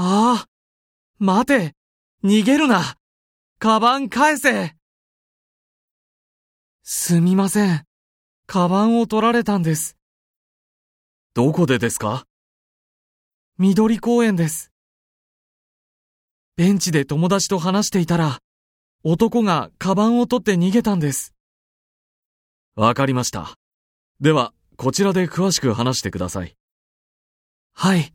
ああ、待て、逃げるな。カバン返せ。すみません。カバンを取られたんです。どこでですか？緑公園です。ベンチで友達と話していたら、男がカバンを取って逃げたんです。わかりました。では、こちらで詳しく話してください。はい。